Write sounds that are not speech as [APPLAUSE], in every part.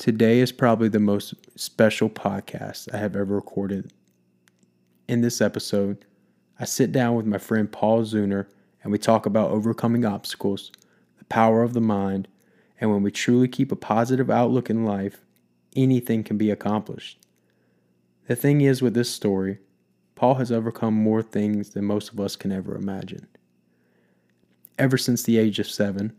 Today is probably the most special podcast I have ever recorded. In this episode, I sit down with my friend Paul Zuner and we talk about overcoming obstacles, the power of the mind, and when we truly keep a positive outlook in life, anything can be accomplished. The thing is with this story, Paul has overcome more things than most of us can ever imagine. Ever since the age of seven,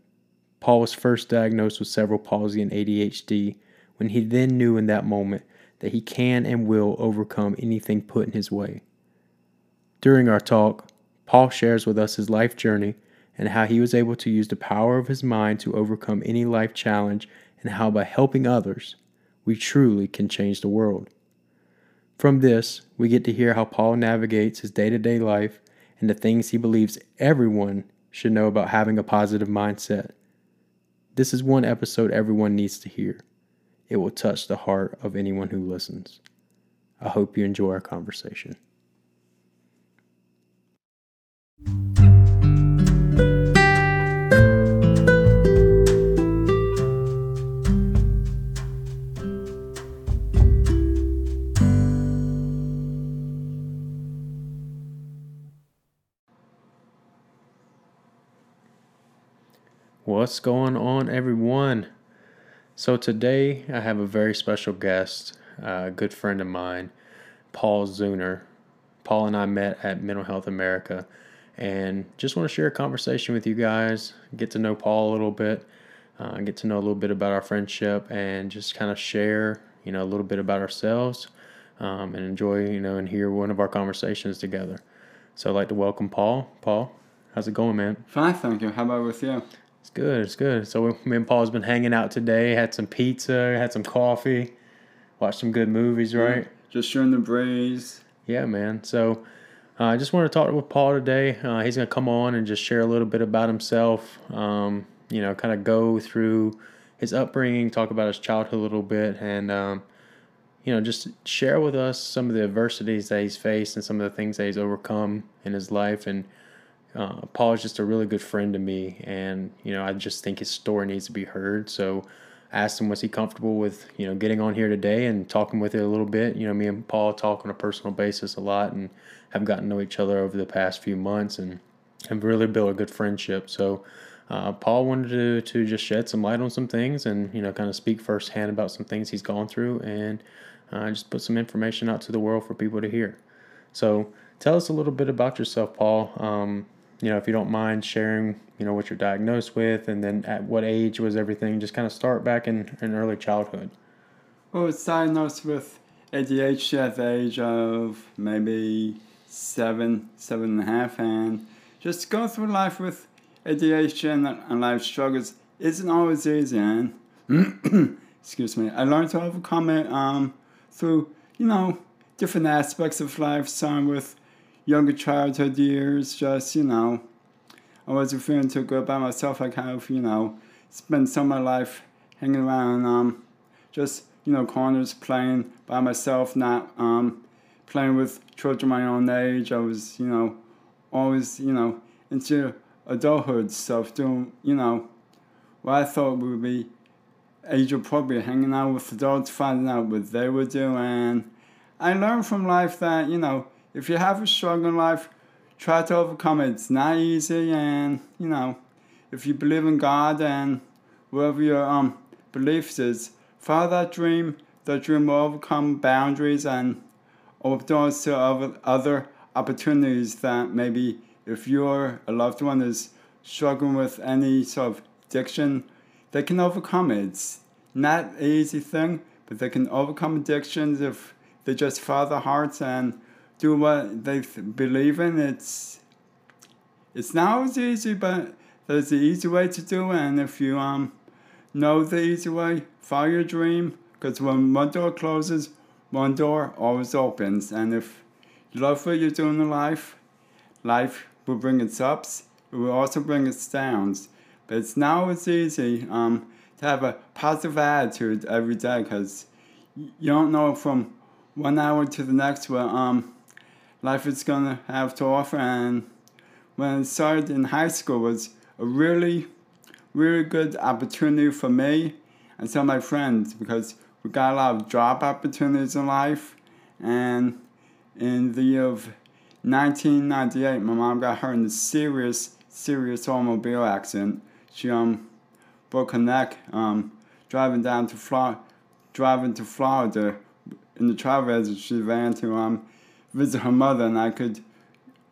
Paul was first diagnosed with cerebral palsy and ADHD when he then knew in that moment that he can and will overcome anything put in his way. During our talk, Paul shares with us his life journey and how he was able to use the power of his mind to overcome any life challenge, and how by helping others, we truly can change the world. From this, we get to hear how Paul navigates his day to day life and the things he believes everyone should know about having a positive mindset. This is one episode everyone needs to hear. It will touch the heart of anyone who listens. I hope you enjoy our conversation. What's going on, everyone? So, today I have a very special guest, a good friend of mine, Paul Zuner. Paul and I met at Mental Health America and just want to share a conversation with you guys, get to know Paul a little bit, uh, get to know a little bit about our friendship, and just kind of share, you know, a little bit about ourselves um, and enjoy, you know, and hear one of our conversations together. So, I'd like to welcome Paul. Paul, how's it going, man? Fine, thank you. How about with you? It's good. It's good. So me and Paul's been hanging out today. Had some pizza. Had some coffee. Watched some good movies. Right. Just sharing the breeze. Yeah, man. So uh, I just want to talk with Paul today. Uh, he's gonna come on and just share a little bit about himself. Um, you know, kind of go through his upbringing, talk about his childhood a little bit, and um, you know, just share with us some of the adversities that he's faced and some of the things that he's overcome in his life and uh, Paul is just a really good friend to me, and you know I just think his story needs to be heard. So I asked him was he comfortable with you know getting on here today and talking with it a little bit. You know, me and Paul talk on a personal basis a lot, and have gotten to know each other over the past few months, and have really built a good friendship. So. Uh, Paul wanted to, to just shed some light on some things and you know kind of speak firsthand about some things he's gone through and uh, just put some information out to the world for people to hear. So tell us a little bit about yourself, Paul. Um, you know, if you don't mind sharing, you know, what you're diagnosed with and then at what age was everything, just kind of start back in, in early childhood. Well, I was diagnosed with ADHD at the age of maybe seven, seven and a half, and just go through life with ADHD and, and life struggles isn't always easy, and [CLEARS THROAT] excuse me, I learned to overcome it um, through, you know, different aspects of life, starting with younger childhood years, just, you know, I wasn't feeling too good by myself. I kind of, you know, spent some of my life hanging around, um, just, you know, corners playing by myself, not um, playing with children my own age. I was, you know, always, you know, into adulthood stuff, doing, you know, what I thought would be age appropriate, hanging out with adults, finding out what they were doing. I learned from life that, you know, if you have a struggle in life, try to overcome it. It's not easy, and you know, if you believe in God and whatever your um beliefs is, follow that dream. That dream will overcome boundaries and open doors to other opportunities that maybe if your a loved one is struggling with any sort of addiction, they can overcome it. It's not an easy thing, but they can overcome addictions if they just follow their hearts and do what they believe in. It's it's not always easy, but there's an easy way to do it. And if you um know the easy way, follow your dream. Because when one door closes, one door always opens. And if you love what you're doing in life, life will bring its ups. It will also bring its downs. But it's not always easy um, to have a positive attitude every day because you don't know from one hour to the next what um, life is going to have to offer. And when I started in high school was a really, really good opportunity for me. and tell my friends because we got a lot of job opportunities in life. And in the year of 1998, my mom got hurt in a serious, serious automobile accident. She um broke her neck um driving down to Florida, driving to Florida in the travel she ran to um visit her mother, and I could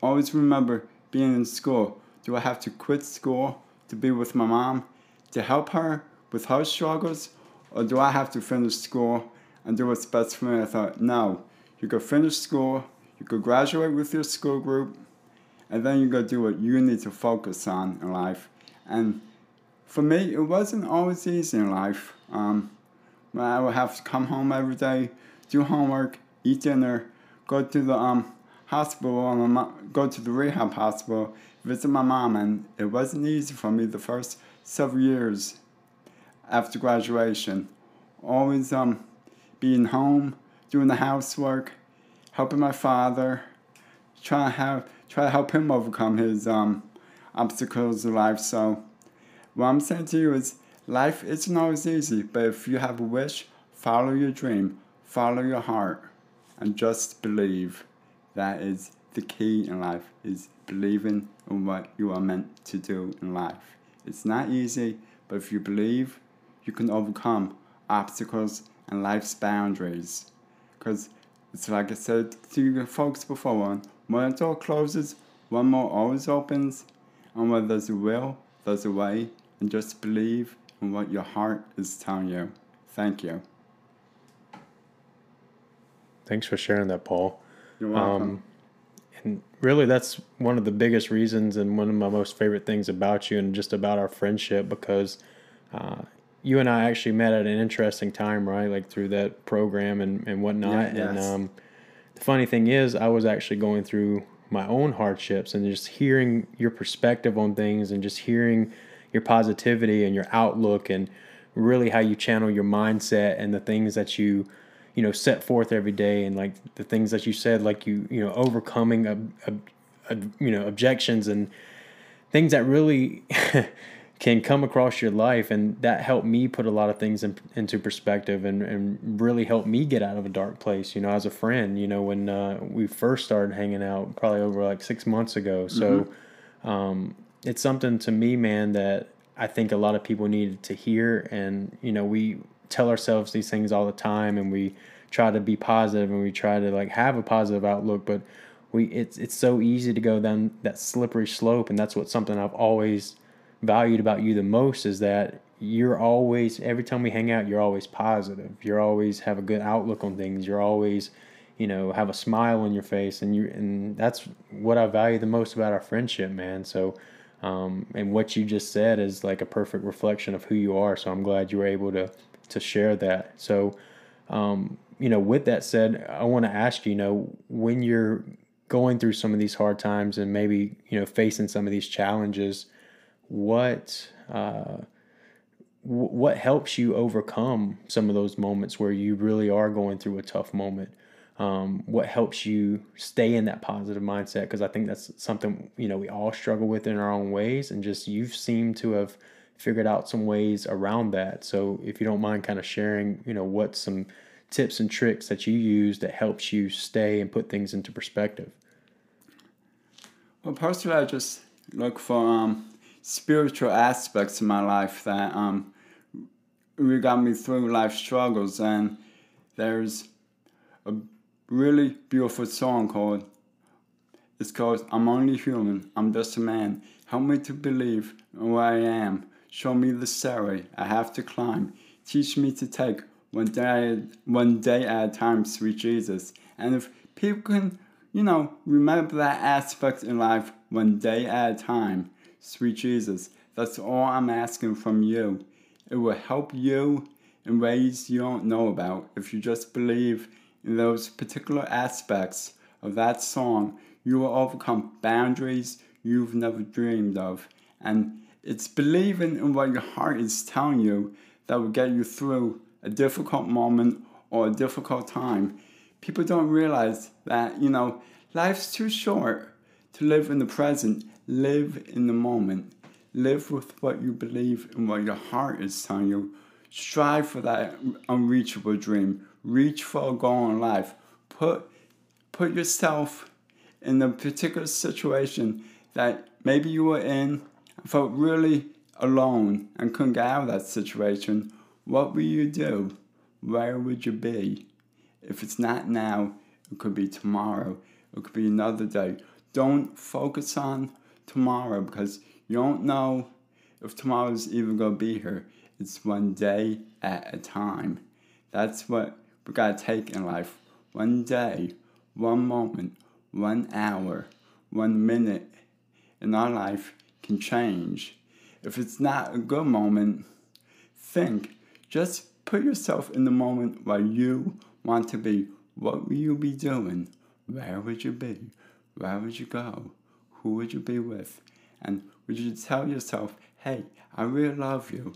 always remember being in school. Do I have to quit school to be with my mom to help her with her struggles, or do I have to finish school and do what's best for me? I thought, no, you go finish school, you go graduate with your school group, and then you go do what you need to focus on in life. And for me, it wasn't always easy in life. Um, I would have to come home every day, do homework, eat dinner, go to the um, hospital, go to the rehab hospital, visit my mom, and it wasn't easy for me the first several years after graduation. Always um, being home, doing the housework, helping my father, trying to have try to help him overcome his um, obstacles in life. So, what I'm saying to you is, life isn't always easy, but if you have a wish, follow your dream, follow your heart, and just believe. That is the key in life: is believing in what you are meant to do in life. It's not easy, but if you believe, you can overcome obstacles and life's boundaries. Because it's like I said to you folks before, when a door closes, one more always opens. And where there's a will, there's a way. And just believe in what your heart is telling you. Thank you. Thanks for sharing that, Paul. You're welcome. Um, and really, that's one of the biggest reasons and one of my most favorite things about you and just about our friendship because uh, you and I actually met at an interesting time, right? Like through that program and, and whatnot. Yeah, And um, the funny thing is, I was actually going through my own hardships and just hearing your perspective on things and just hearing your positivity and your outlook and really how you channel your mindset and the things that you you know set forth every day and like the things that you said like you you know overcoming a, a, you know objections and things that really [LAUGHS] can come across your life. And that helped me put a lot of things in, into perspective and, and really helped me get out of a dark place you know as a friend you know when uh, we first started hanging out probably over like six months ago. So um, it's something to me man that i think a lot of people needed to hear. And you know we tell ourselves these things all the time and we try to be positive and we try to like have a positive outlook but we it's it's so easy to go down that slippery slope and that's what something I've always valued about you the most is that you're always every time we hang out you're always positive. You're always have a good outlook on things. You're always you know have a smile on your face and you and that's what I value the most about our friendship man. So um, and what you just said is like a perfect reflection of who you are. So I'm glad you were able to to share that so um, you know, with that said, I want to ask you, you know, when you're going through some of these hard times and maybe, you know, facing some of these challenges, what uh, what helps you overcome some of those moments where you really are going through a tough moment? Um, what helps you stay in that positive mindset? Because I think that's something you know we all struggle with in our own ways, and just you've seemed to have figured out some ways around that. So if you don't mind, kind of sharing, you know, what some tips and tricks that you use that helps you stay and put things into perspective. Well, personally, I just look for um, spiritual aspects in my life that um, really got me through life struggles. And there's a really beautiful song called, it's called I'm Only Human, I'm Just a Man. Help me to believe who I am. Show me the stairway I have to climb. Teach me to take one day, one day at a time, sweet Jesus. And if people can, you know, remember that aspect in life one day at a time, sweet Jesus, that's all I'm asking from you. It will help you in ways you don't know about if you just believe in those particular aspects of that song. You will overcome boundaries you've never dreamed of. And it's believing in what your heart is telling you that will get you through a difficult moment or a difficult time. People don't realize that, you know, life's too short to live in the present. Live in the moment. Live with what you believe and what your heart is telling you. strive for that unreachable dream. Reach for a goal in life. Put put yourself in a particular situation that maybe you were in, felt really alone and couldn't get out of that situation. What will you do? Where would you be? If it's not now, it could be tomorrow. It could be another day. Don't focus on tomorrow because you don't know if tomorrow's even going to be here. It's one day at a time. That's what we got to take in life. One day, one moment, one hour, one minute in our life can change. If it's not a good moment, think. Just put yourself in the moment where you want to be. What will you be doing? Where would you be? Where would you go? Who would you be with? And would you tell yourself, hey, I really love you?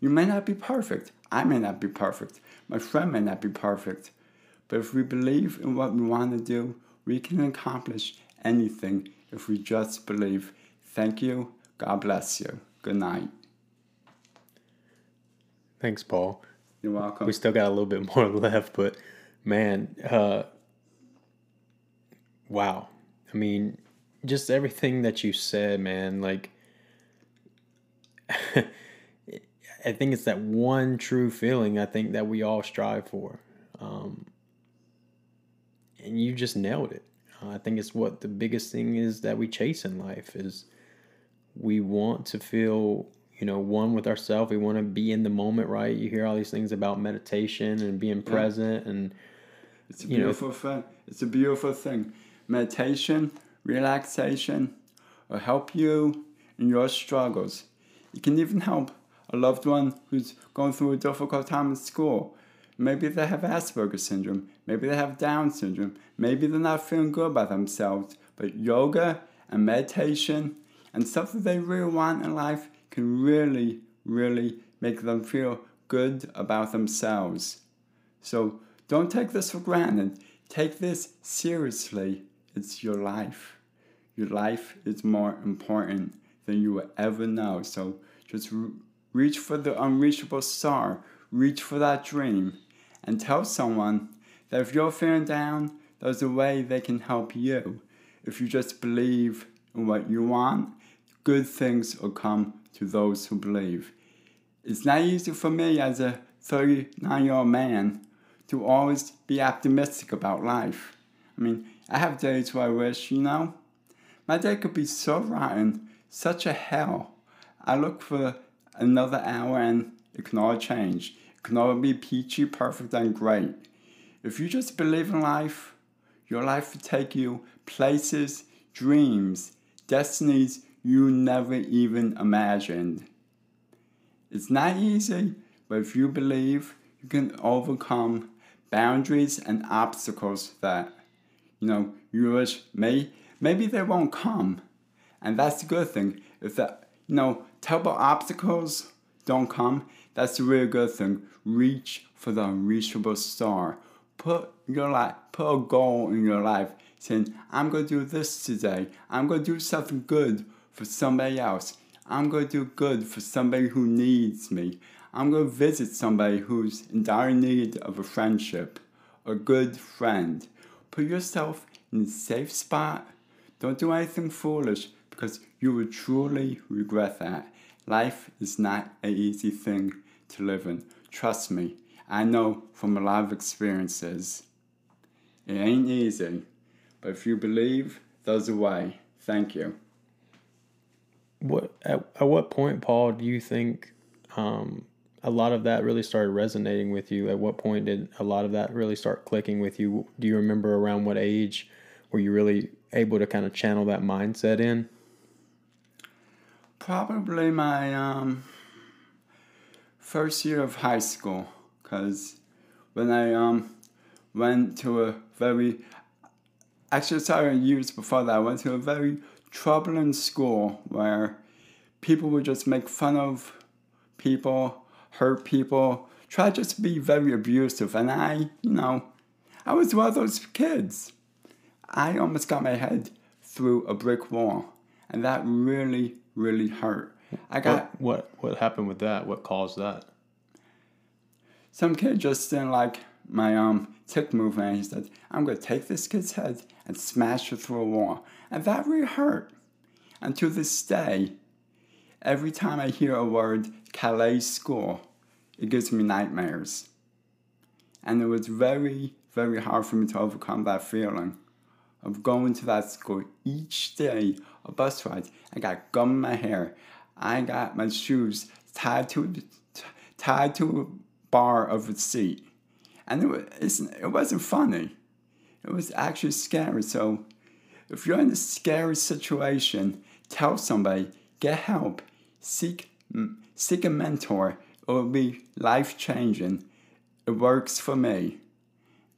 You may not be perfect. I may not be perfect. My friend may not be perfect. But if we believe in what we want to do, we can accomplish anything if we just believe. Thank you. God bless you. Good night. Thanks, Paul. You're welcome. We still got a little bit more [LAUGHS] left, but man, uh, wow. I mean, just everything that you said, man, like, [LAUGHS] I think it's that one true feeling I think that we all strive for. Um, and you just nailed it. Uh, I think it's what the biggest thing is that we chase in life is we want to feel, you know, one with ourselves. We want to be in the moment, right? You hear all these things about meditation and being Yeah. present and It's a you know, beautiful thing. It's a beautiful thing. Meditation, relaxation will help you in your struggles. It can even help a loved one who's going through a difficult time in school. Maybe they have Asperger's syndrome. Maybe they have Down syndrome. Maybe they're not feeling good about themselves. But yoga and meditation and stuff that they really want in life can really, really make them feel good about themselves. So don't take this for granted. Take this seriously. It's your life. Your life is more important than you will ever know. So just re- reach for the unreachable star. Reach for that dream. And tell someone that if you're feeling down, there's a way they can help you. If you just believe in what you want, good things will come to those who believe. It's not easy for me as a 39 year old man to always be optimistic about life. I mean, I have days where I wish, you know, my day could be so rotten, such a hell. I look for another hour and it can all change. It can all be peachy, perfect, and great. If you just believe in life, your life will take you places, dreams, destinies you never even imagined. It's not easy, but if you believe, you can overcome boundaries and obstacles that, you know, you wish may maybe they won't come. And that's the good thing. If that you know, terrible obstacles don't come, that's the real good thing. Reach for the unreachable star. Put your life put a goal in your life saying, I'm gonna do this today. I'm gonna do something good for somebody else. I'm going to do good for somebody who needs me. I'm going to visit somebody who's in dire need of a friendship, a good friend. Put yourself in a safe spot. Don't do anything foolish because you will truly regret that. Life is not an easy thing to live in. Trust me, I know from a lot of experiences. It ain't easy, but if you believe, there's a way. Thank you. What at, at what point paul do you think um, a lot of that really started resonating with you? At what point did a lot of that really start clicking with you? Do you remember around what age were you really able to kind of channel that mindset in? Probably my um, first year of high school, because when I um, went to a very, actually, sorry, years before that, I went to a very troubling school where people would just make fun of people, hurt people, try just to be very abusive. And I, you know, I was one of those kids. I almost got my head through a brick wall, and that really, really hurt. I got what, what what happened with that what caused that some kid just didn't like my um tic movement. He said, I'm gonna take this kid's head and smash it through a wall. And that really hurt. And to this day, every time I hear a word Calais school, it gives me nightmares. And it was very, very hard for me to overcome that feeling of going to that school each day, a bus ride. I got gum in my hair. I got my shoes tied to tied to a bar of a seat. And it, was, it wasn't funny. It was actually scary. So if you're in a scary situation, tell somebody, get help, seek, seek a mentor. It will be life changing. It works for me.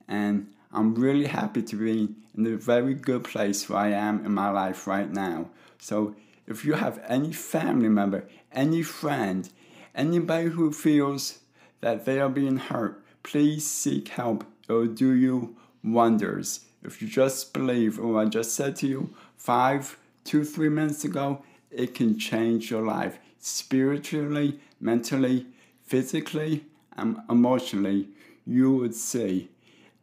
And I'm really happy to be in a very good place where I am in my life right now. So if you have any family member, any friend, anybody who feels that they are being hurt, please seek help. It will do you wonders. If you just believe what I just said to you five, two, three minutes ago, it can change your life spiritually, mentally, physically, and emotionally. You would see.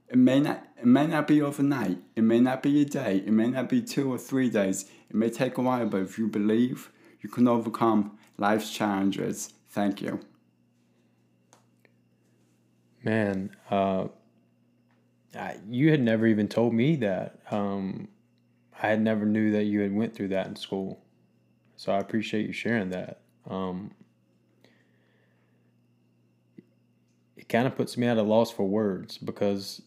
It may not it may not be overnight. It may not be a day. It may not be two or three days. It may take a while, but if you believe, you can overcome life's challenges. Thank you. Man, uh, you had never even told me that. Um, I had never knew that you had went through that in school, so I appreciate you sharing that. Um, it kind of puts me at a loss for words because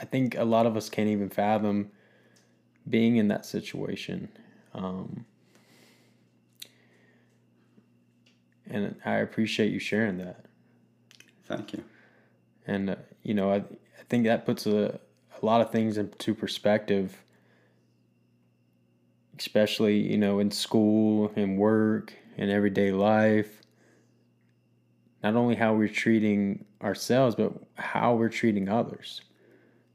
I think a lot of us can't even fathom being in that situation. Um, and I appreciate you sharing that. Thank you. And, uh, you know, I, I think that puts a, a lot of things into perspective, especially, you know, in school and work and everyday life. Not only how we're treating ourselves, but how we're treating others.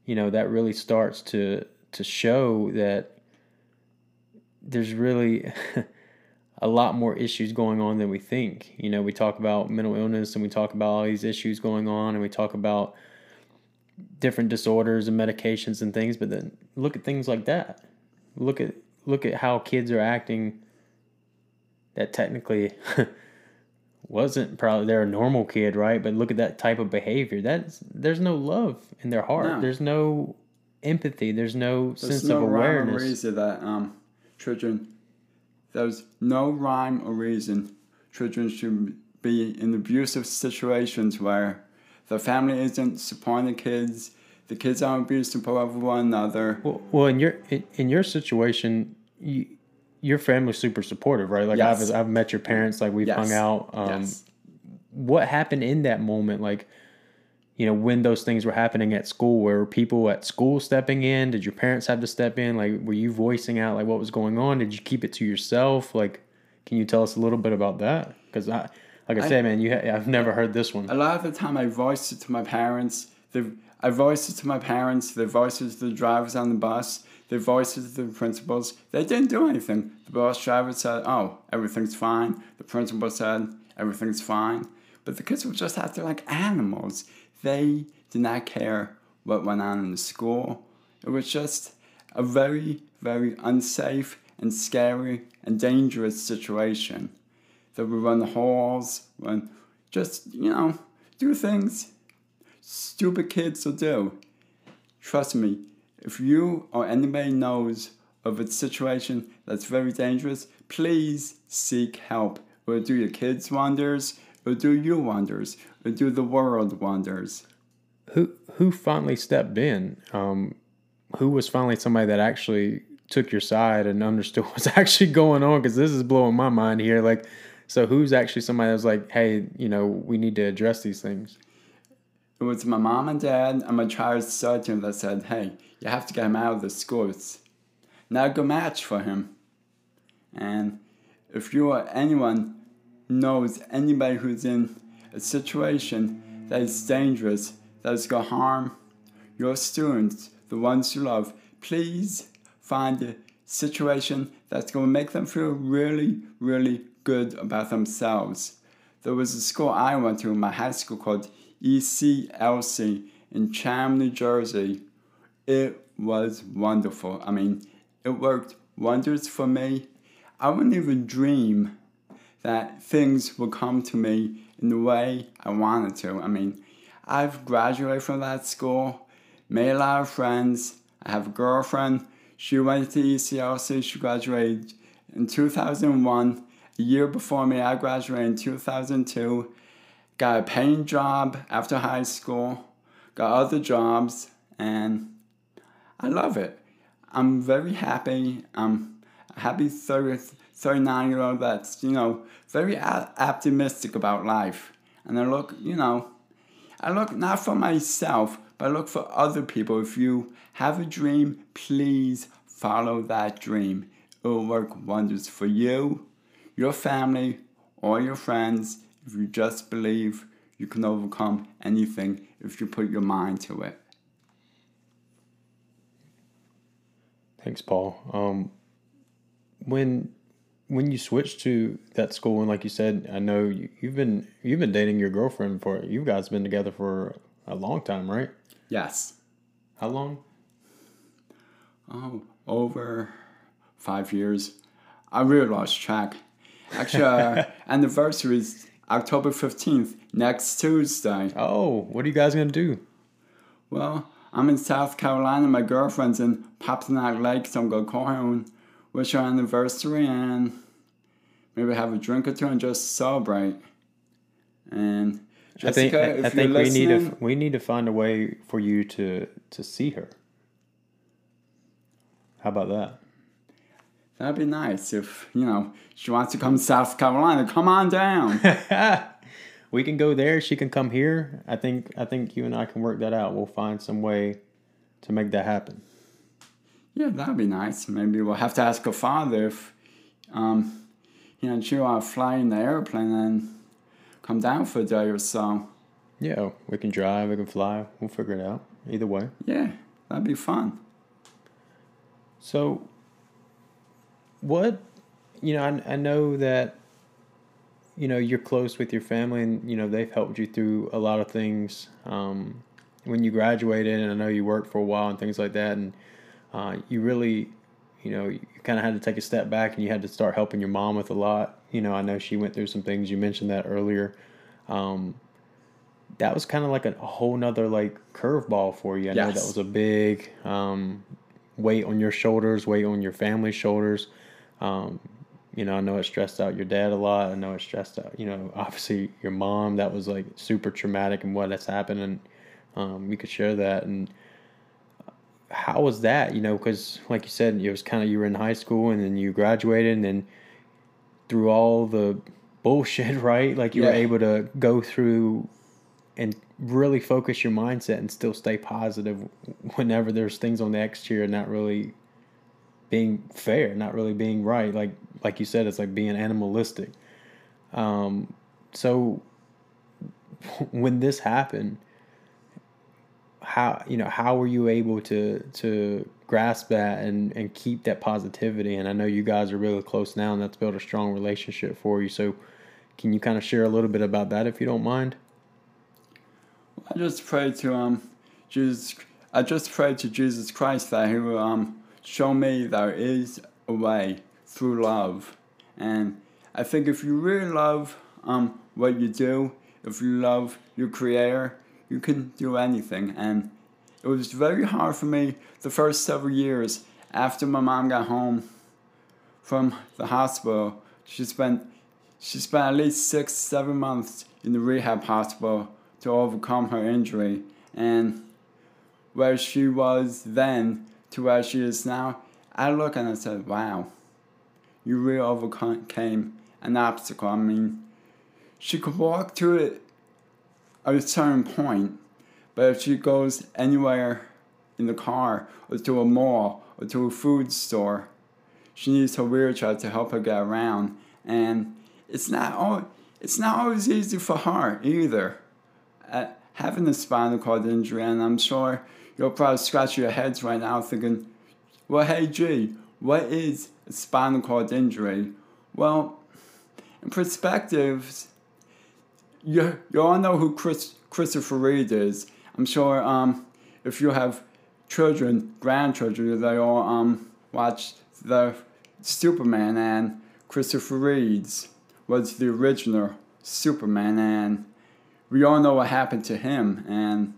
You know, that really starts to to show that there's really [LAUGHS] a lot more issues going on than we think. You know, we talk about mental illness and we talk about all these issues going on and we talk about different disorders and medications and things, but then look at things like that. Look at look at how kids are acting that technically [LAUGHS] wasn't probably they're a normal kid, right? But look at that type of behavior. That's there's no love in their heart. No. There's no empathy. There's no there's sense no of awareness. Rhyme or reason that um, children there's no rhyme or reason children should be in abusive situations where the family isn't supporting the kids, the kids are abusive of one another. Well, well, in your in, in your situation, you, your family's super supportive, right? Like yes. I've I've met your parents, like we've yes. hung out. Um, yes. What happened in that moment, like? You know when those things were happening at school were people at school stepping in? Did your parents have to step in? Like were you voicing out like what was going on? Did you keep it to yourself? Like can you tell us a little bit about that? Because i like i, I said man you ha- i've never heard this one. A lot of the time i voiced it to my parents. The i voiced it to my parents. The voices to the drivers on the bus. The voices to the principals. They didn't do anything. The bus driver said oh everything's fine. The principal said everything's fine. But the kids were just acting like animals they did not care what went on in the school. It was just a very, very unsafe and scary and dangerous situation. They would run the halls, run, just, you know, do things stupid kids will do. Trust me, if you or anybody knows of a situation that's very dangerous, please seek help. It will do your kids wonders, do you wonders do the world wonders. Who who finally stepped in? Um, who was finally somebody that actually took your side and understood [LAUGHS] what's actually going on? Because this is blowing my mind here. Like, so who's actually somebody that was like, hey, you know, we need to address these things? It was my mom and dad and my child surgeon that said, hey, you have to get him out of the schools. Not a good match for him. And if you or anyone knows anybody who's in a situation that is dangerous, that is going to harm your students, the ones you love, please find a situation that's going to make them feel really, really good about themselves. there was a school I went to in my high school called ECLC in Chatham, New Jersey. It was wonderful. I mean, it worked wonders for me. I wouldn't even dream that things will come to me in the way I wanted to. I mean, I've graduated from that school, made a lot of friends. I have a girlfriend. She went to ECLC. She graduated in 2001. A year before me, I graduated in 2002. Got a paying job after high school. Got other jobs, and I love it. I'm very happy. I'm happy 30, 39 year old that's, you know, very optimistic about life. And I look, you know, I look not for myself, but I look for other people. If you have a dream, please follow that dream. It will work wonders for you, your family, or your friends if you just believe you can overcome anything if you put your mind to it. Thanks, Paul. Um, when when you switched to that school, and like you said, I know you, have been you've been dating your girlfriend for you guys been together for a long time, right? Yes. How long? Oh, over five years. I really lost track. Actually, our uh, [LAUGHS] anniversary is October fifteenth, next Tuesday. Oh, what are you guys gonna do? Well, I'm in South Carolina. My girlfriend's in Packanack Lake, so I'm going to call her wish her anniversary and maybe have a drink or two and just celebrate. And Jessica, I think, I, I think we need to we need to find a way for you to to see her. How about that? That'd be nice if you know she wants to come to South Carolina. Come on down. [LAUGHS] we can go there. She can come here. I think I think you and I can work that out. We'll find some way to make that happen. Yeah, that'd be nice. Maybe we'll have to ask her father if, um, you know, she to fly in the airplane and come down for a day or so. Yeah, we can drive. We can fly. We'll figure it out. Either way. Yeah, that'd be fun. So, what, you know, I, I know that you know you're close with your family and you know they've helped you through a lot of things um, when you graduated and i know you worked for a while and things like that and uh, you really you know you kind of had to take a step back and you had to start helping your mom with a lot you know i know she went through some things you mentioned that earlier um, that was kind of like a, whole nother like curveball for you i yes. know that was a big um, weight on your shoulders weight on your family's shoulders um, you know, I know it stressed out your dad a lot. I know it stressed out, you know, obviously your mom. That was like super traumatic and what has happened, and um, you could share that. And how was that? You know, because like you said, it was kind of you were in high school and then you graduated, and then through all the bullshit, [LAUGHS] right? Like you yeah. were able to go through and really focus your mindset and still stay positive [LAUGHS] whenever there's things on the exterior not really being fair, not really being right. Like like you said, it's like being animalistic. Um, so [LAUGHS] when this happened, how you know how were you able to to grasp that and and keep that positivity? And I know you guys are really close now, and that's built a strong relationship for you. So can you kind of share a little bit about that if you don't mind? I just pray to um Jesus. I just pray to Jesus Christ that He will um show me there is a way through love. And I think if you really love um, what you do, if you love your creator, you can do anything. And it was very hard for me the first several years after my mom got home from the hospital. She spent she spent at least six, seven months in the rehab hospital to overcome her injury. And where she was then to where she is now, I look and I said, wow, you really overcame an obstacle. I mean, she could walk to it at a certain point, but if she goes anywhere in the car or to a mall or to a food store, she needs her wheelchair to help her get around. And it's not all, it's not always easy for her either. Uh, having a spinal cord injury, and I'm sure you'll probably scratch your heads right now thinking, well, hey, G, what is a spinal cord injury? Well, in perspectives, you you all know who Chris Christopher Reeve is. I'm sure um, if you have children, grandchildren, they all um, watch the Superman and Christopher Reeve's was the original Superman and we all know what happened to him and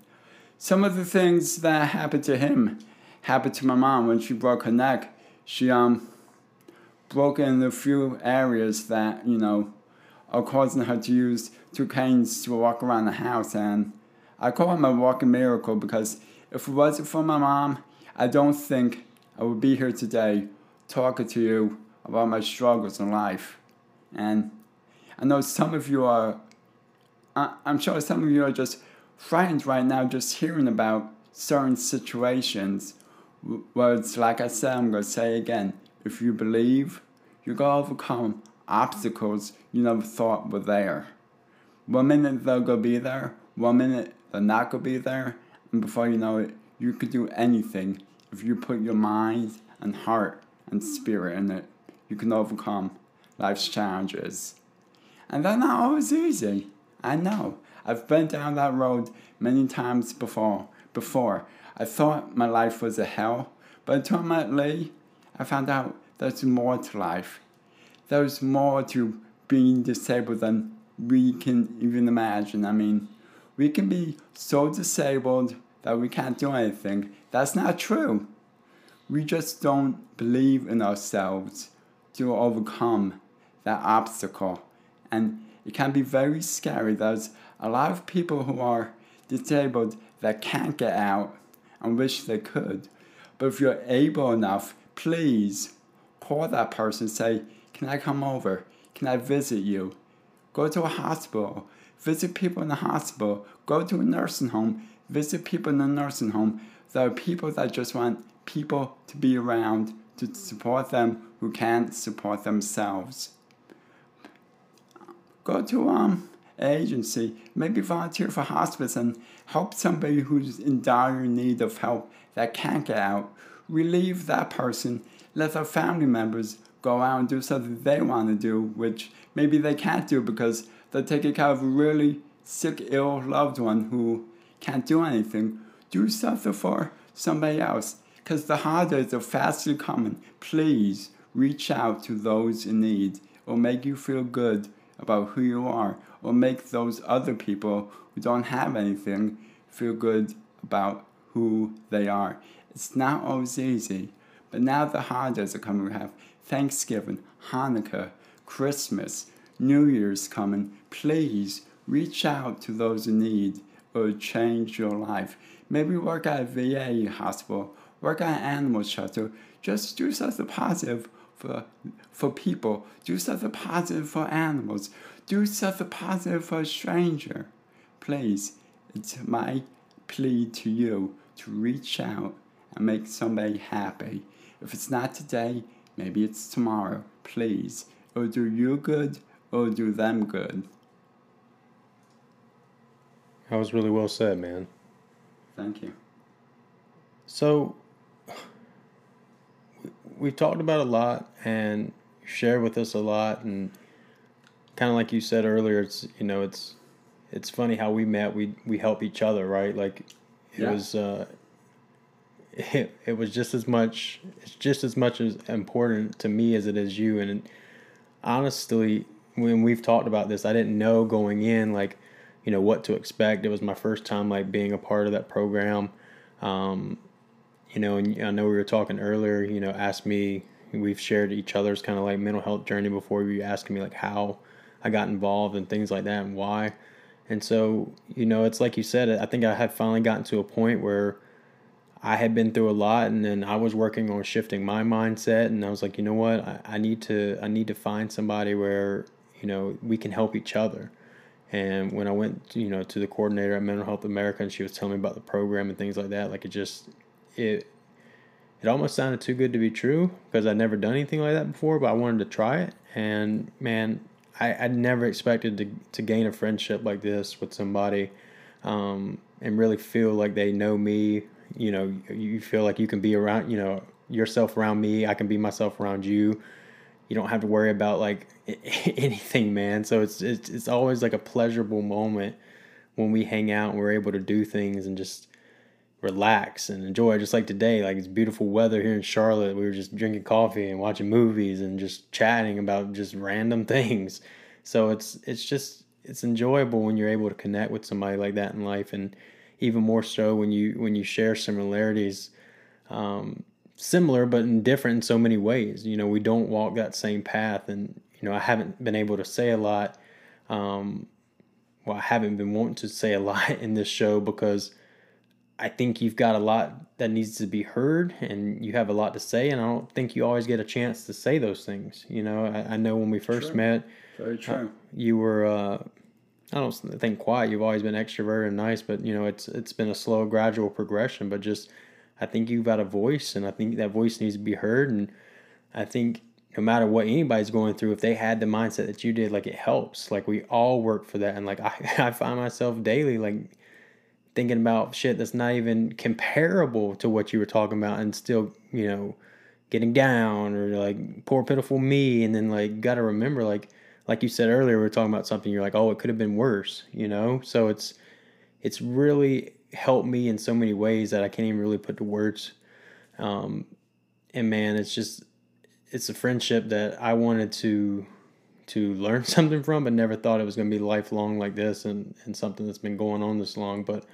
some of the things that happened to him happened to my mom when she broke her neck. She um broke in a few areas that, you know, are causing her to use two canes to walk around the house and I call him a walking miracle because if it wasn't for my mom, I don't think I would be here today talking to you about my struggles in life. And I know some of you are, I'm sure some of you are just frightened right now just hearing about certain situations. Where it's like I said, I'm going to say again if you believe, you're going to overcome obstacles you never thought were there. One minute they'll go be there, one minute they're not to be there, and before you know it, you could do anything if you put your mind and heart and spirit in it. You can overcome life's challenges. And they're not always easy. I know. I've been down that road many times before. Before, I thought my life was a hell, but ultimately, I found out there's more to life. There's more to being disabled than we can even imagine. I mean, we can be so disabled that we can't do anything. That's not true. We just don't believe in ourselves to overcome that obstacle. And it can be very scary. There's a lot of people who are disabled that can't get out and wish they could. But if you're able enough, please call that person say, Can I come over? Can I visit you? Go to a hospital, visit people in the hospital, go to a nursing home, visit people in the nursing home. There are people that just want people to be around to support them who can't support themselves. Go to um agency, maybe volunteer for hospice and help somebody who's in dire need of help that can't get out. Relieve that person. Let their family members go out and do something they want to do, which maybe they can't do because they're taking care of a really sick, ill loved one who can't do anything. Do something for somebody else because the holidays are fastly coming. Please reach out to those in need. or make you feel good about who you are, or make those other people who don't have anything feel good about who they are. It's not always easy, but now the holidays are coming. We have Thanksgiving, Hanukkah, Christmas, New Year's coming. Please reach out to those in need or change your life. Maybe work at a VA hospital work at an animal shelter. Just do something positive for for people. Do something positive for animals. Do something positive for a stranger. Please, it's my plea to you to reach out and make somebody happy. If it's not today, maybe it's tomorrow. Please, it'll do you good or do them good. That was really well said, man. Thank you. So, we've talked about a lot and shared with us a lot and kind of like you said earlier it's you know it's it's funny how we met we we help each other right like it yeah. was uh it, it was just as much it's just as much as important to me as it is you and honestly when we've talked about this i didn't know going in like you know what to expect it was my first time like being a part of that program um, you know, and I know we were talking earlier, you know, asked me, we've shared each other's kind of like mental health journey before. You asking me like how I got involved and things like that and why. And so, you know, it's like you said, I think I had finally gotten to a point where I had been through a lot and then I was working on shifting my mindset and I was like, you know what, I, I need to I need to find somebody where, you know, we can help each other. And when I went, you know, to the coordinator at Mental Health America and she was telling me about the program and things like that, like it just it it almost sounded too good to be true because I'd never done anything like that before, but I wanted to try it. And man, I, I never expected to, to gain a friendship like this with somebody um, and really feel like they know me. You know, you feel like you can be around, you know, yourself around me. I can be myself around you. You don't have to worry about like, [LAUGHS] anything, man. So it's it's it's always like a pleasurable moment when we hang out and we're able to do things and just relax and enjoy. Just like today, like it's beautiful weather here in Charlotte. We were just drinking coffee and watching movies and just chatting about just random [LAUGHS] things. So it's it's just it's enjoyable when you're able to connect with somebody like that in life, and even more so when you when you share similarities. Um, similar but in different in so many ways you know we don't walk that same path and you know i haven't been able to say a lot um, well i haven't been wanting to say a [LAUGHS] lot in this show because I think you've got a lot that needs to be heard and you have a lot to say. And I don't think you always get a chance to say those things. You know, I, I know when we first True. met, Very true. uh, you were, uh, I don't think quiet. You've always been extroverted and nice, but you know, it's, it's been a slow, gradual progression, but just, I think you've got a voice and I think that voice needs to be heard. And I think no matter what anybody's going through, if they had the mindset that you did, like it helps. Like we all work for that. And like [LAUGHS] I, I find myself daily, like, thinking about shit that's not even comparable to what you were talking about and still, you know, getting down or like poor pitiful me and then like got to remember like like you said earlier we are talking about something you're like, "Oh, it could have been worse," you know? So it's it's really helped me in so many ways that I can't even really put to words. Um and man, it's just it's a friendship that I wanted to to learn [LAUGHS] something from, but never thought it was going to be lifelong like this and, and something that's been going on this long. But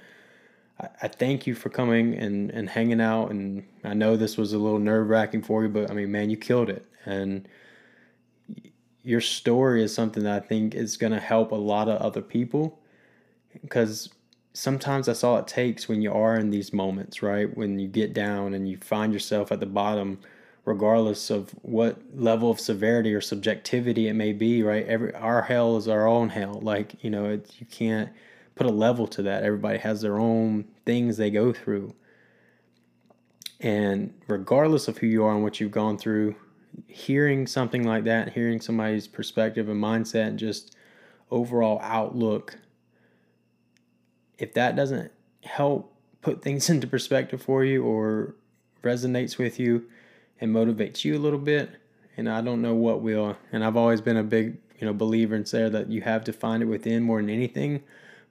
I, I thank you for coming and, and hanging out. And I know this was a little nerve wracking for you, but I mean, man, you killed it. And your story is something that I think is going to help a lot of other people because sometimes that's all it takes when you are in these moments, right? When you get down and you find yourself at the bottom regardless of what level of severity or subjectivity it may be right? Every our hell is our own hell. Like you know it, you can't put a level to that. Everybody has their own things they go through. And regardless of who you are and what you've gone through hearing something like that hearing somebody's perspective and mindset and just overall outlook if that doesn't help put [LAUGHS] things into perspective for you or resonates with you and motivates you a little bit and i don't know what will. And i've always been a big you know believer in saying that you have to find it within more than anything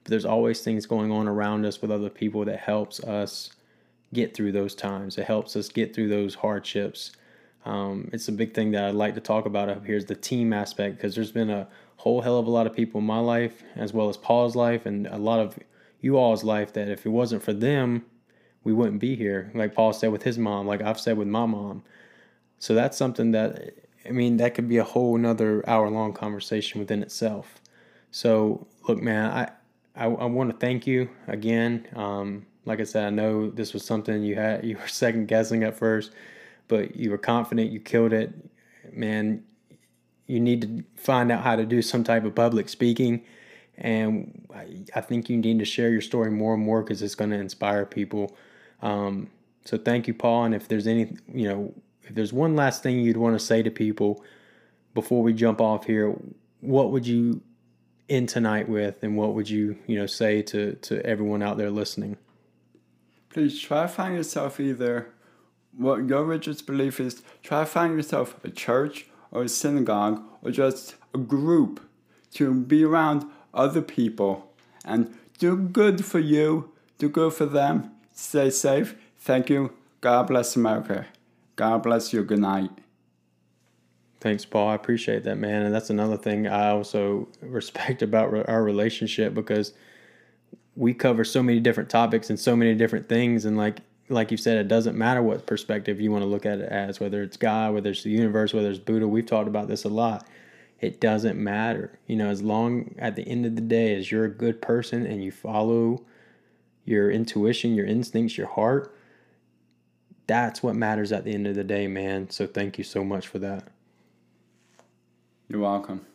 but there's always things going on around us with other people that helps us get through those times. It helps us get through those hardships um, it's a big thing that i'd like to talk about up here is the team aspect because there's been a whole hell of a lot of people in my life as well as paul's life and a lot of you all's life that if it wasn't for them we wouldn't be here like paul said with his mom like i've said with my mom so that's something that I mean that could be a whole another hour long conversation within itself. So look, man, I I, I want to thank you again. Um, like I said, I know this was something you had you were [LAUGHS] second guessing at first, but you were confident. You killed it, man. You need to find out how to do some type of public speaking, and I, think you need to share your story more and more because it's going to inspire people. Um, so thank you, Paul. And if there's any, you know, if there's one last thing you'd want to say to people before we jump off here, what would you end tonight with, and what would you you know say to to everyone out there listening? Please try to find yourself either what your religious belief is. Try to find yourself a church or a synagogue or just a group to be around other people and do good for you, do good for them. Stay safe. Thank you. God bless America. God bless you. Good night. Thanks, Paul. I appreciate that, man. And that's another thing I also [LAUGHS] respect about our relationship because we cover so many different topics and so many different things. And like like you said, it doesn't matter what perspective you want to look at it as, whether it's God, whether it's the universe, whether it's Buddha. We've talked about this a lot. It doesn't matter. You know, as long at the end of the day, as you're a good person and you follow your intuition, your instincts, your heart, that's what matters at the end of the day, man. So thank you so much for that. You're welcome.